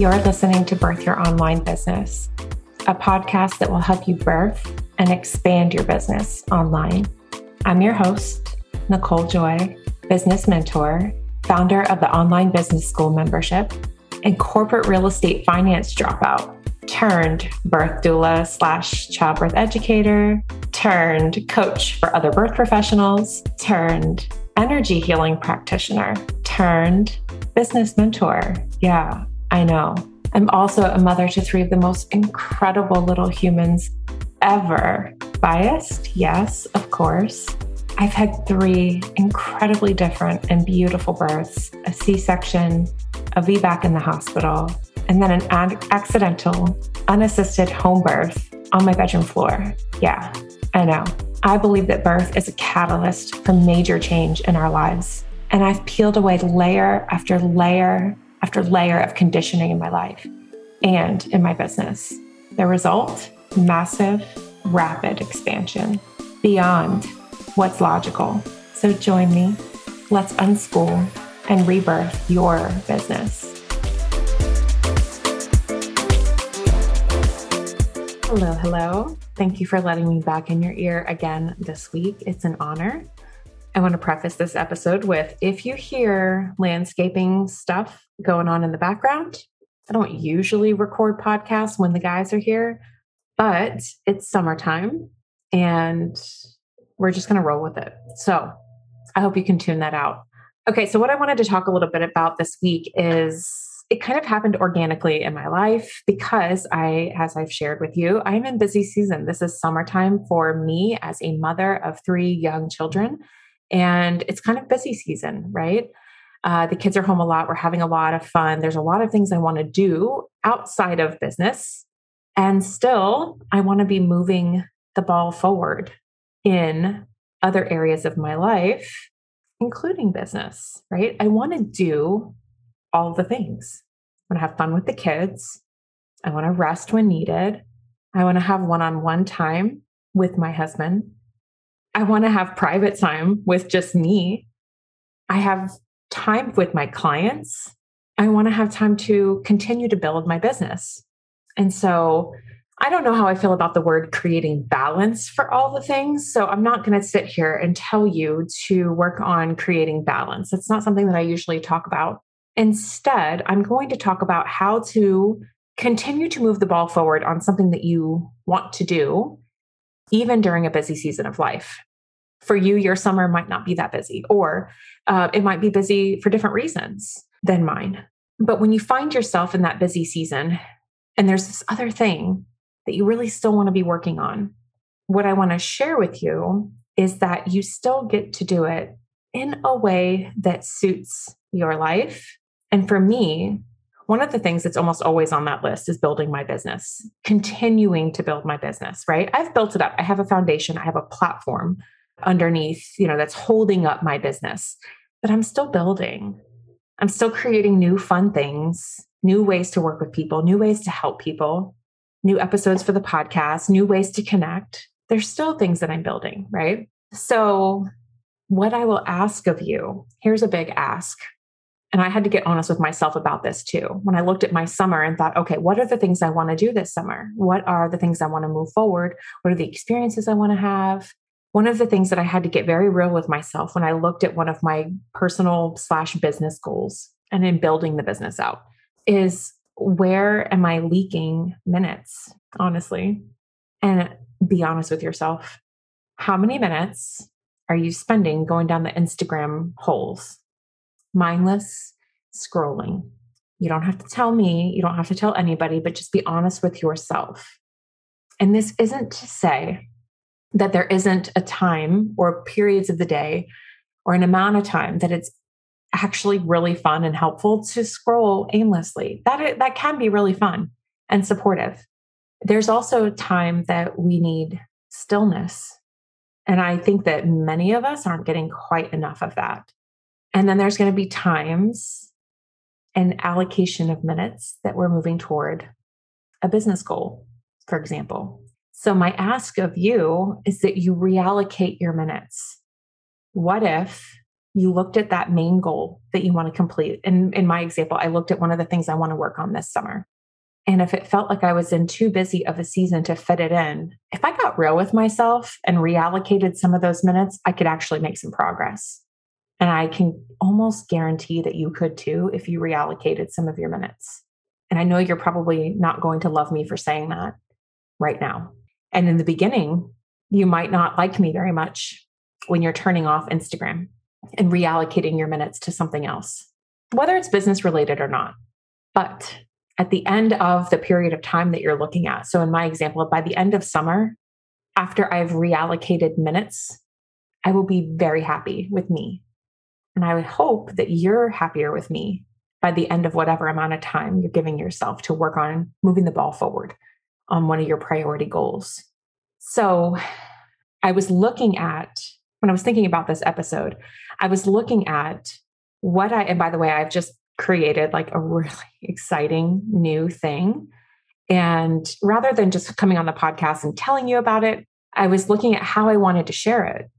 You're listening to Birth Your Online Business, a podcast that will help you birth and expand your business online. I'm your host, Nicole Joy, business mentor, founder of the Online Business School membership, and corporate real estate finance dropout turned birth doula slash childbirth educator, turned coach for other birth professionals, turned energy healing practitioner, turned business mentor. Yeah, I know. I'm also a mother to three of the most incredible little humans ever. Biased? Yes, of course. I've had three incredibly different and beautiful births a C section, a VBAC in the hospital, and then an ad- accidental, unassisted home birth on my bedroom floor. Yeah, I know. I believe that birth is a catalyst for major change in our lives. And I've peeled away layer after layer after layer of conditioning in my life and in my business. The result massive, rapid expansion beyond what's logical. So join me. Let's unschool and rebirth your business. Hello, hello. Thank you for letting me back in your ear again this week. It's an honor. I want to preface this episode with if you hear landscaping stuff going on in the background, I don't usually record podcasts when the guys are here, but it's summertime and we're just going to roll with it. So I hope you can tune that out. Okay, so what I wanted to talk a little bit about this week is it kind of happened organically in my life because I, as I've shared with you, I'm in busy season. This is summertime for me as a mother of three young children. And it's kind of busy season, right? Uh, the kids are home a lot. We're having a lot of fun. There's a lot of things I want to do outside of business. And still, I want to be moving the ball forward in other areas of my life, including business, right? I want to do all the things. I want to have fun with the kids. I want to rest when needed. I want to have one on one time with my husband. I want to have private time with just me. I have time with my clients. I want to have time to continue to build my business. And so I don't know how I feel about the word creating balance for all the things. So I'm not going to sit here and tell you to work on creating balance. It's not something that I usually talk about. Instead, I'm going to talk about how to continue to move the ball forward on something that you want to do, even during a busy season of life. For you, your summer might not be that busy, or uh, it might be busy for different reasons than mine. But when you find yourself in that busy season and there's this other thing that you really still want to be working on, what I want to share with you is that you still get to do it in a way that suits your life and for me, one of the things that's almost always on that list is building my business, continuing to build my business, right? I've built it up. I have a foundation, I have a platform underneath, you know, that's holding up my business, but I'm still building. I'm still creating new fun things, new ways to work with people, new ways to help people, new episodes for the podcast, new ways to connect. There's still things that I'm building, right? So, what I will ask of you here's a big ask and I had to get honest with myself about this too. When I looked at my summer and thought, okay, what are the things I want to do this summer? What are the things I want to move forward? What are the experiences I want to have? One of the things that I had to get very real with myself when I looked at one of my personal slash business goals and in building the business out is where am I leaking minutes, honestly? And be honest with yourself. How many minutes are you spending going down the Instagram holes mindless scrolling. You don't have to tell me, you don't have to tell anybody, but just be honest with yourself. And this isn't to say that there isn't a time or periods of the day or an amount of time that it's actually really fun and helpful to scroll aimlessly. That that can be really fun and supportive. There's also time that we need stillness. And I think that many of us aren't getting quite enough of that. And then there's going to be times and allocation of minutes that we're moving toward a business goal, for example. So, my ask of you is that you reallocate your minutes. What if you looked at that main goal that you want to complete. And in my example, I looked at one of the things I want to work on this summer. And if it felt like I was in too busy of a season to fit it in, if I got real with myself and reallocated some of those minutes, I could actually make some progress. And I can almost guarantee that you could too if you reallocated some of your minutes. And I know you're probably not going to love me for saying that right now. And in the beginning, you might not like me very much when you're turning off Instagram and reallocating your minutes to something else, whether it's business related or not. But at the end of the period of time that you're looking at, so in my example, by the end of summer, after I've reallocated minutes, I will be very happy with me. And I would hope that you're happier with me by the end of whatever amount of time you're giving yourself to work on moving the ball forward on one of your priority goals. So I was looking at, when I was thinking about this episode, I was looking at what I, and by the way, I've just created like a really exciting new thing. And rather than just coming on the podcast and telling you about it, I was looking at how I wanted to share it.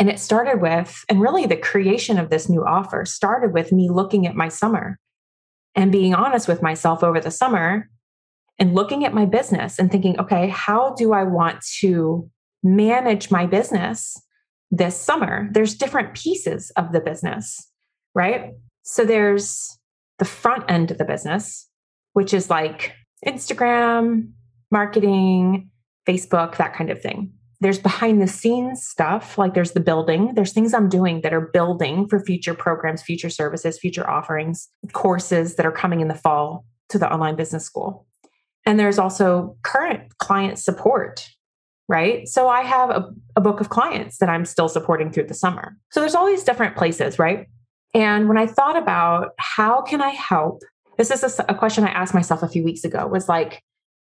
And it started with, and really the creation of this new offer started with me looking at my summer and being honest with myself over the summer and looking at my business and thinking, okay, how do I want to manage my business this summer? There's different pieces of the business, right? So there's the front end of the business, which is like Instagram, marketing, Facebook, that kind of thing. There's behind the scenes stuff, like there's the building, there's things I'm doing that are building for future programs, future services, future offerings, courses that are coming in the fall to the online business school. And there's also current client support, right? So I have a, a book of clients that I'm still supporting through the summer. So there's all these different places, right? And when I thought about how can I help, this is a, a question I asked myself a few weeks ago was like,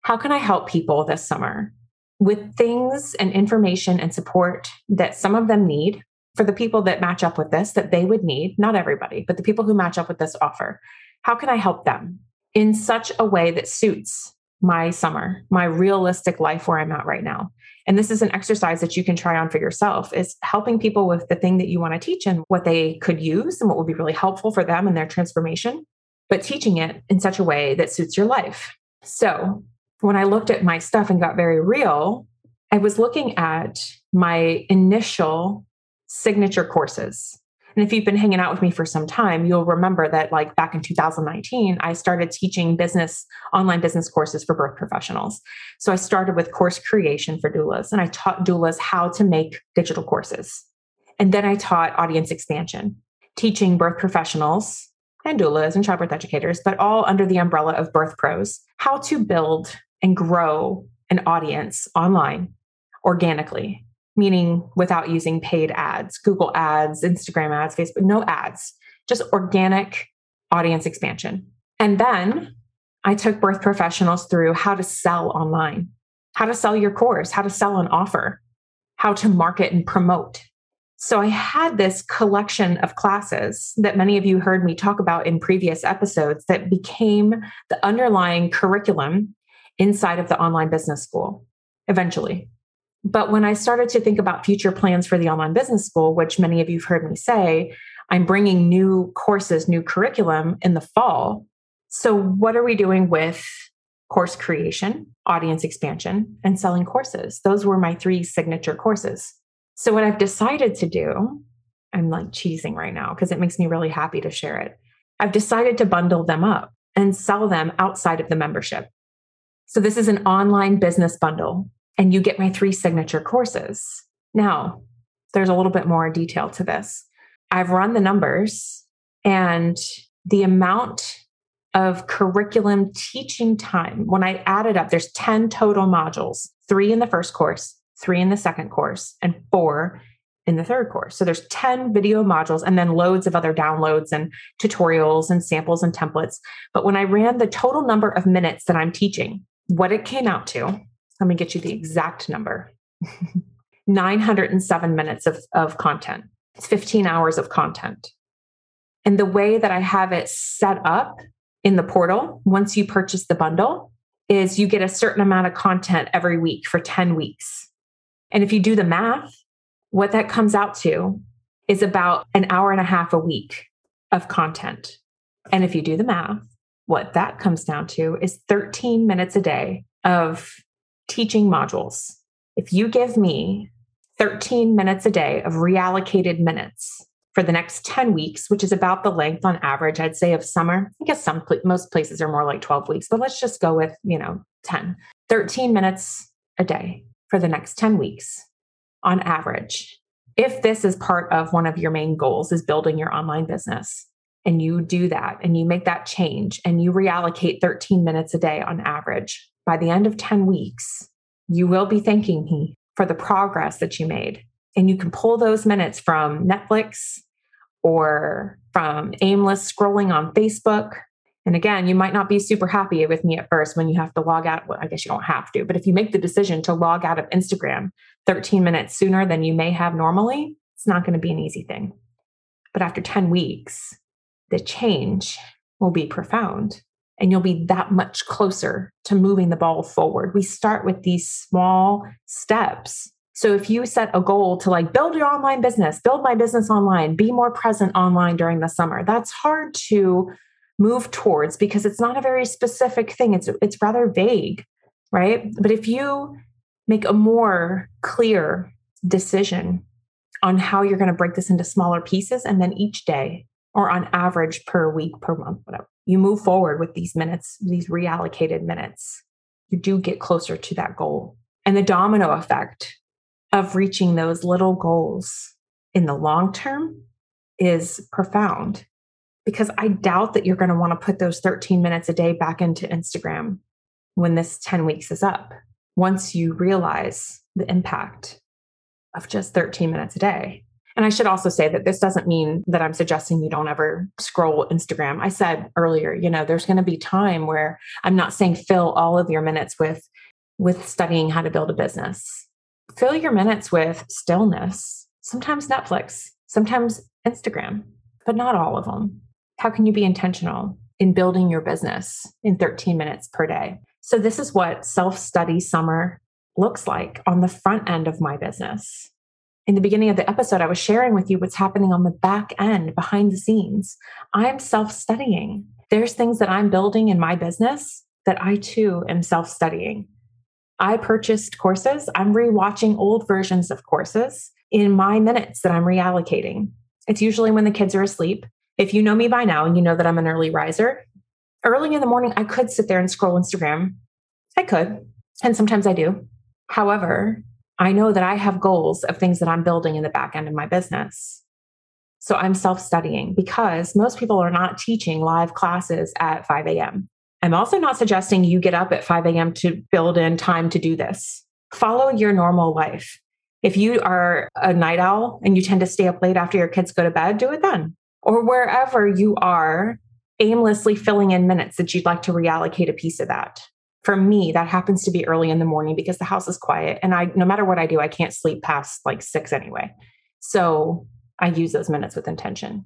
how can I help people this summer with things and information and support that some of them need for the people that match up with this that they would need, not everybody, but the people who match up with this offer. How can I help them in such a way that suits my summer, my realistic life where I'm at right now? And this is an exercise that you can try on for yourself is helping people with the thing that you want to teach and what they could use and what would be really helpful for them in their transformation, but teaching it in such a way that suits your life. So when I looked at my stuff and got very real, I was looking at my initial signature courses. And if you've been hanging out with me for some time, you'll remember that like back in 2019, I started teaching business, online business courses for birth professionals. So I started with course creation for doulas and I taught doulas how to make digital courses. And then I taught audience expansion, teaching birth professionals and doulas and childbirth educators, but all under the umbrella of Birth Pros, how to build and grow an audience online organically meaning without using paid ads, Google ads, Instagram ads, Facebook, no ads, just organic audience expansion. And then I took birth professionals through how to sell online, how to sell your course, how to sell an offer, how to market and promote. So I had this collection of classes that many of you heard me talk about in previous episodes that became the underlying curriculum inside of the online business school eventually. But when I started to think about future plans for the online business school, which many of you've heard me say, I'm bringing new courses, new curriculum in the fall. So, what are we doing with course creation, audience expansion, and selling courses? Those were my three signature courses. So, what I've decided to do, I'm like cheesing right now because it makes me really happy to share it. I've decided to bundle them up and sell them outside of the membership. So, this is an online business bundle and you get my three signature courses. Now, there's a little bit more detail to this. I've run the numbers and the amount of curriculum teaching time, when I added up, there's 10 total modules, three in the first course, three in the second course, and four in the third course. So there's 10 video modules and then loads of other downloads and tutorials and samples and templates. But when I ran the total number of minutes that I'm teaching, what it came out to let me get you the exact number 907 minutes of, of content. It's 15 hours of content. And the way that I have it set up in the portal, once you purchase the bundle, is you get a certain amount of content every week for 10 weeks. And if you do the math, what that comes out to is about an hour and a half a week of content. And if you do the math, what that comes down to is 13 minutes a day of teaching modules. If you give me 13 minutes a day of reallocated minutes for the next 10 weeks, which is about the length on average, I'd say, of summer. I guess some most places are more like 12 weeks, but let's just go with, you know, 10. 13 minutes a day for the next 10 weeks on average. If this is part of one of your main goals is building your online business and you do that and you make that change and you reallocate 13 minutes a day on average, by the end of 10 weeks, you will be thanking me for the progress that you made. And you can pull those minutes from Netflix or from aimless scrolling on Facebook. And again, you might not be super happy with me at first when you have to log out. Well, I guess you don't have to, but if you make the decision to log out of Instagram 13 minutes sooner than you may have normally, it's not going to be an easy thing. But after 10 weeks, the change will be profound and you'll be that much closer to moving the ball forward. We start with these small steps. So if you set a goal to like build your online business, build my business online, be more present online during the summer, that's hard to move towards because it's not a very specific thing. It's it's rather vague, right? But if you make a more clear decision on how you're going to break this into smaller pieces and then each day or on average per week, per month, whatever. You move forward with these minutes, these reallocated minutes. You do get closer to that goal. And the domino effect of reaching those little goals in the long term is profound because I doubt that you're going to want to put those 13 minutes a day back into Instagram when this 10 weeks is up. Once you realize the impact of just 13 minutes a day. And I should also say that this doesn't mean that I'm suggesting you don't ever scroll Instagram. I said earlier, you know, there's going to be time where I'm not saying fill all of your minutes with with studying how to build a business. Fill your minutes with stillness, sometimes Netflix, sometimes Instagram, but not all of them. How can you be intentional in building your business in 13 minutes per day? So this is what self-study summer looks like on the front end of my business in the beginning of the episode, I was sharing with you what's happening on the back end behind the scenes. I'm self studying. There's things that I'm building in my business that I too am self studying. I purchased courses. I'm rewatching old versions of courses in my minutes that I'm reallocating. It's usually when the kids are asleep. If you know me by now and you know that I'm an early riser, early in the morning, I could sit there and scroll Instagram. I could. And sometimes I do. However, I know that I have goals of things that I'm building in the back end of my business. So I'm self studying because most people are not teaching live classes at 5 a.m. I'm also not suggesting you get up at 5 a.m. to build in time to do this. Follow your normal life. If you are a night owl and you tend to stay up late after your kids go to bed, do it then. Or wherever you are aimlessly filling in minutes that you'd like to reallocate a piece of that for me that happens to be early in the morning because the house is quiet and i no matter what i do i can't sleep past like six anyway. So i use those minutes with intention.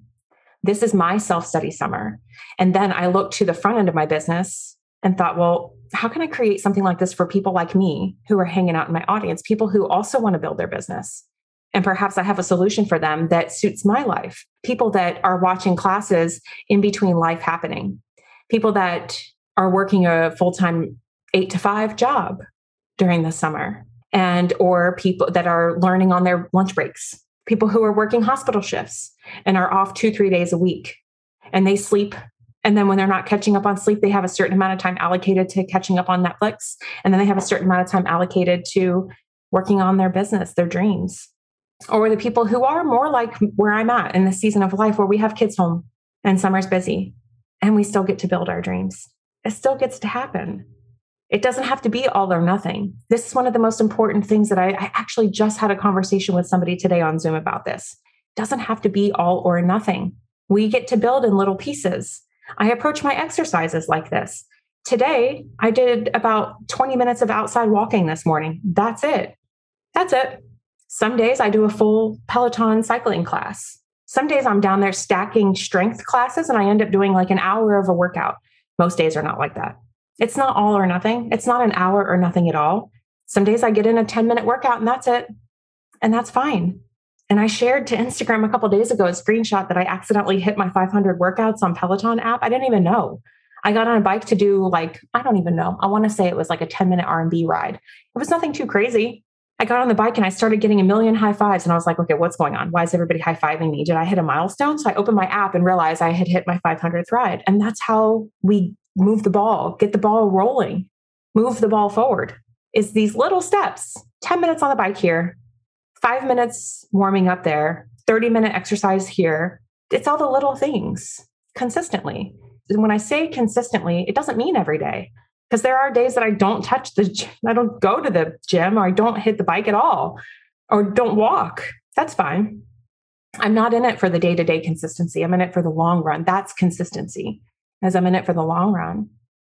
This is my self-study summer and then i looked to the front end of my business and thought well how can i create something like this for people like me who are hanging out in my audience people who also want to build their business? And perhaps i have a solution for them that suits my life. People that are watching classes in between life happening. People that are working a full-time eight to five job during the summer and or people that are learning on their lunch breaks. People who are working hospital shifts and are off two three days a week and they sleep. And then when they're not catching up on sleep they have a certain amount of time allocated to catching up on netflix. And then they have a certain amount of time allocated to working on their business their dreams. Or the people who are more like where i'm at in the season of life where we have kids home and summer's busy and we still get to build our dreams. It still gets to happen it doesn't have to be all or nothing. This is one of the most important things that I, I actually just had a conversation with somebody today on Zoom about this. It doesn't have to be all or nothing. We get to build in little pieces. I approach my exercises like this. Today, I did about 20 minutes of outside walking this morning. That's it. That's it. Some days I do a full Peloton cycling class. Some days I'm down there stacking strength classes and I end up doing like an hour of a workout. Most days are not like that. It's not all or nothing. It's not an hour or nothing at all. Some days I get in a 10 minute workout and that's it. And that's fine. And I shared to Instagram a couple days ago a screenshot that I accidentally hit my 500 workouts on Peloton app. I didn't even know. I got on a bike to do like I don't even know. I want to say it was like a 10 minute R&B ride. It was nothing too crazy. I got on the bike and I started getting a million high fives and I was like, okay, what's going on? Why is everybody high fiving me? Did I hit a milestone? So I opened my app and realized I had hit my 500th ride. And that's how we move the ball, get the ball rolling, move the ball forward. It's these little steps. 10 minutes on the bike here, 5 minutes warming up there, 30 minute exercise here. It's all the little things consistently. And when I say consistently, it doesn't mean every day because there are days that I don't touch the gym, I don't go to the gym or I don't hit the bike at all or don't walk. That's fine. I'm not in it for the day to day consistency. I'm in it for the long run. That's consistency, as I'm in it for the long run.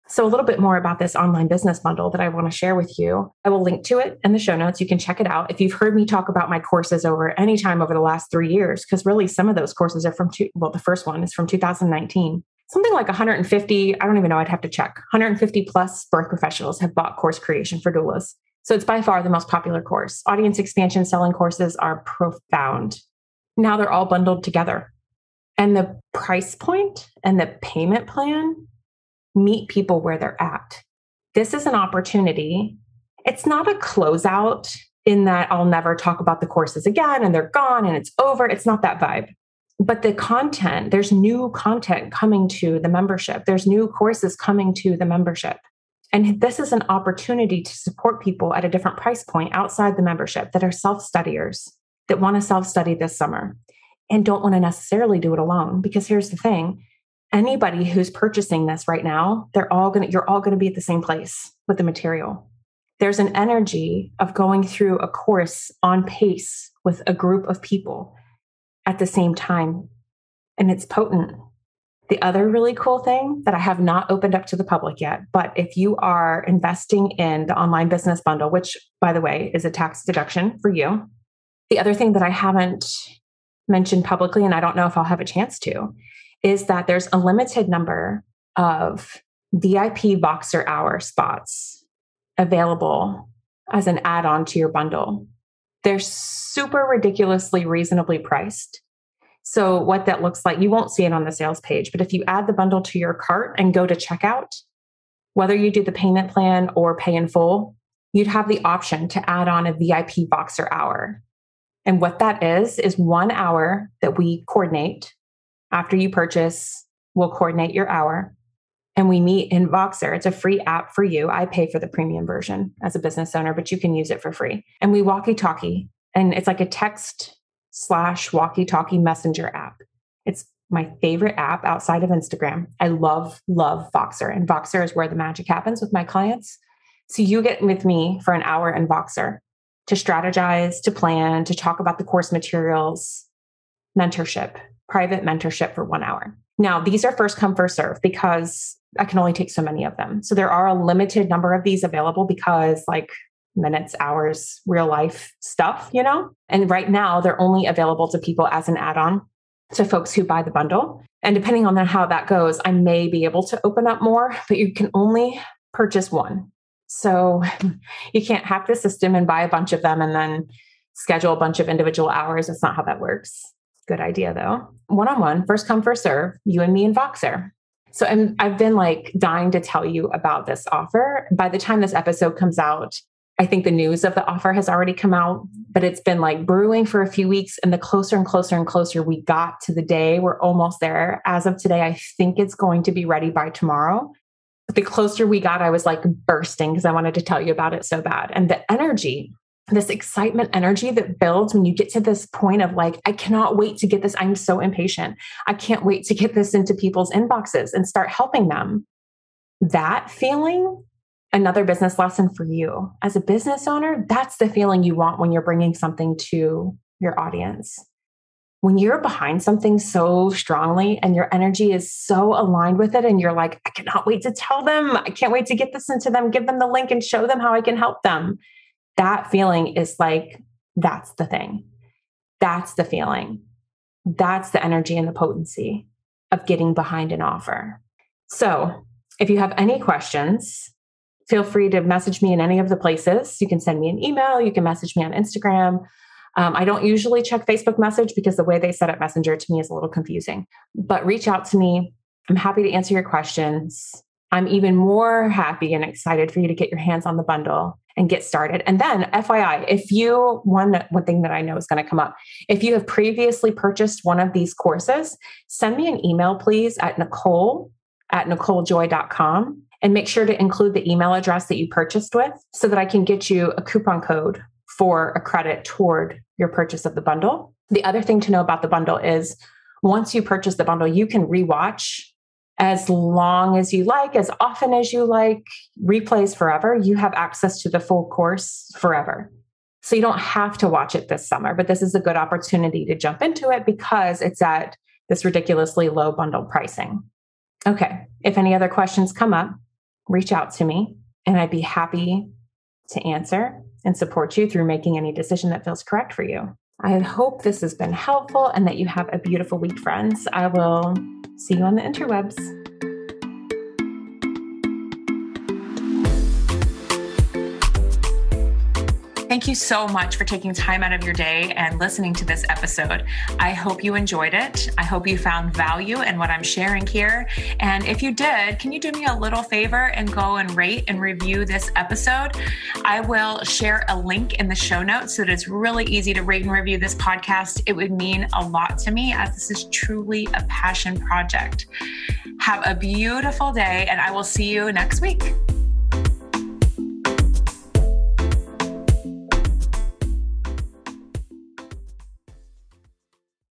So, a little bit more about this online business bundle that I want to share with you. I will link to it in the show notes. You can check it out. If you've heard me talk about my courses over any time over the last three years, because really some of those courses are from, two, well, the first one is from 2019 something like 150, I don't even know, I'd have to check. 150 plus birth professionals have bought course creation for doulas. So it's by far the most popular course. Audience expansion selling courses are profound. Now they're all bundled together. And the price point and the payment plan meet people where they're at. This is an opportunity. It's not a closeout in that I'll never talk about the courses again and they're gone and it's over. It's not that vibe but the content there's new content coming to the membership there's new courses coming to the membership and this is an opportunity to support people at a different price point outside the membership that are self-studiers that want to self-study this summer and don't want to necessarily do it alone because here's the thing anybody who's purchasing this right now they're all going to you're all going to be at the same place with the material there's an energy of going through a course on pace with a group of people at the same time. And it's potent. The other really cool thing that I have not opened up to the public yet, but if you are investing in the online business bundle, which by the way is a tax deduction for you, the other thing that I haven't mentioned publicly, and I don't know if I'll have a chance to, is that there's a limited number of VIP Voxer hour spots available as an add on to your bundle. They're super ridiculously reasonably priced. So, what that looks like, you won't see it on the sales page, but if you add the bundle to your cart and go to checkout, whether you do the payment plan or pay in full, you'd have the option to add on a VIP Voxer hour. And what that is, is one hour that we coordinate after you purchase, we'll coordinate your hour and we meet in Voxer. It's a free app for you. I pay for the premium version as a business owner, but you can use it for free. And we walkie talkie, and it's like a text slash walkie talkie messenger app. It's my favorite app outside of Instagram. I love, love Voxer, and Voxer is where the magic happens with my clients. So you get with me for an hour in Voxer to strategize, to plan, to talk about the course materials, mentorship, private mentorship for one hour. Now, these are first come, first serve because I can only take so many of them. So there are a limited number of these available because, like, minutes, hours, real life stuff, you know? And right now, they're only available to people as an add on to folks who buy the bundle. And depending on how that goes, I may be able to open up more, but you can only purchase one. So you can't hack the system and buy a bunch of them and then schedule a bunch of individual hours. That's not how that works. Good idea though. One on one, first come, first serve, you and me and Voxer. So I'm, I've been like dying to tell you about this offer. By the time this episode comes out, I think the news of the offer has already come out, but it's been like brewing for a few weeks. And the closer and closer and closer we got to the day, we're almost there. As of today, I think it's going to be ready by tomorrow. The closer we got, I was like bursting because I wanted to tell you about it so bad. And the energy this excitement energy that builds when you get to this point of like, I cannot wait to get this. I'm so impatient. I can't wait to get this into people's inboxes and start helping them. That feeling, another business lesson for you. As a business owner, that's the feeling you want when you're bringing something to your audience. When you're behind something so strongly and your energy is so aligned with it, and you're like, I cannot wait to tell them, I can't wait to get this into them, give them the link and show them how I can help them that feeling is like, that's the thing. That's the feeling. That's the energy and the potency of getting behind an offer. So, if you have any questions, feel free to message me in any of the places. You can send me an email, you can message me on Instagram. Um, I don't usually check Facebook message because the way they set up Messenger to me is a little confusing, but reach out to me. I'm happy to answer your questions. I'm even more happy and excited for you to get your hands on the bundle and get started. And then, FYI, if you one one thing that I know is going to come up, if you have previously purchased one of these courses, send me an email, please, at Nicole at NicoleJoy.com and make sure to include the email address that you purchased with so that I can get you a coupon code for a credit toward your purchase of the bundle. The other thing to know about the bundle is once you purchase the bundle, you can rewatch as long as you like, as often as you like, replays forever. You have access to the full course forever. So you don't have to watch it this summer, but this is a good opportunity to jump into it because it's at this ridiculously low bundle pricing. Okay. If any other questions come up, reach out to me and I'd be happy to answer and support you through making any decision that feels correct for you. I hope this has been helpful and that you have a beautiful week, friends. I will see you on the interwebs. Thank you so much for taking time out of your day and listening to this episode. I hope you enjoyed it. I hope you found value in what I'm sharing here. And if you did, can you do me a little favor and go and rate and review this episode? I will share a link in the show notes so that it's really easy to rate and review this podcast. It would mean a lot to me as this is truly a passion project. Have a beautiful day, and I will see you next week.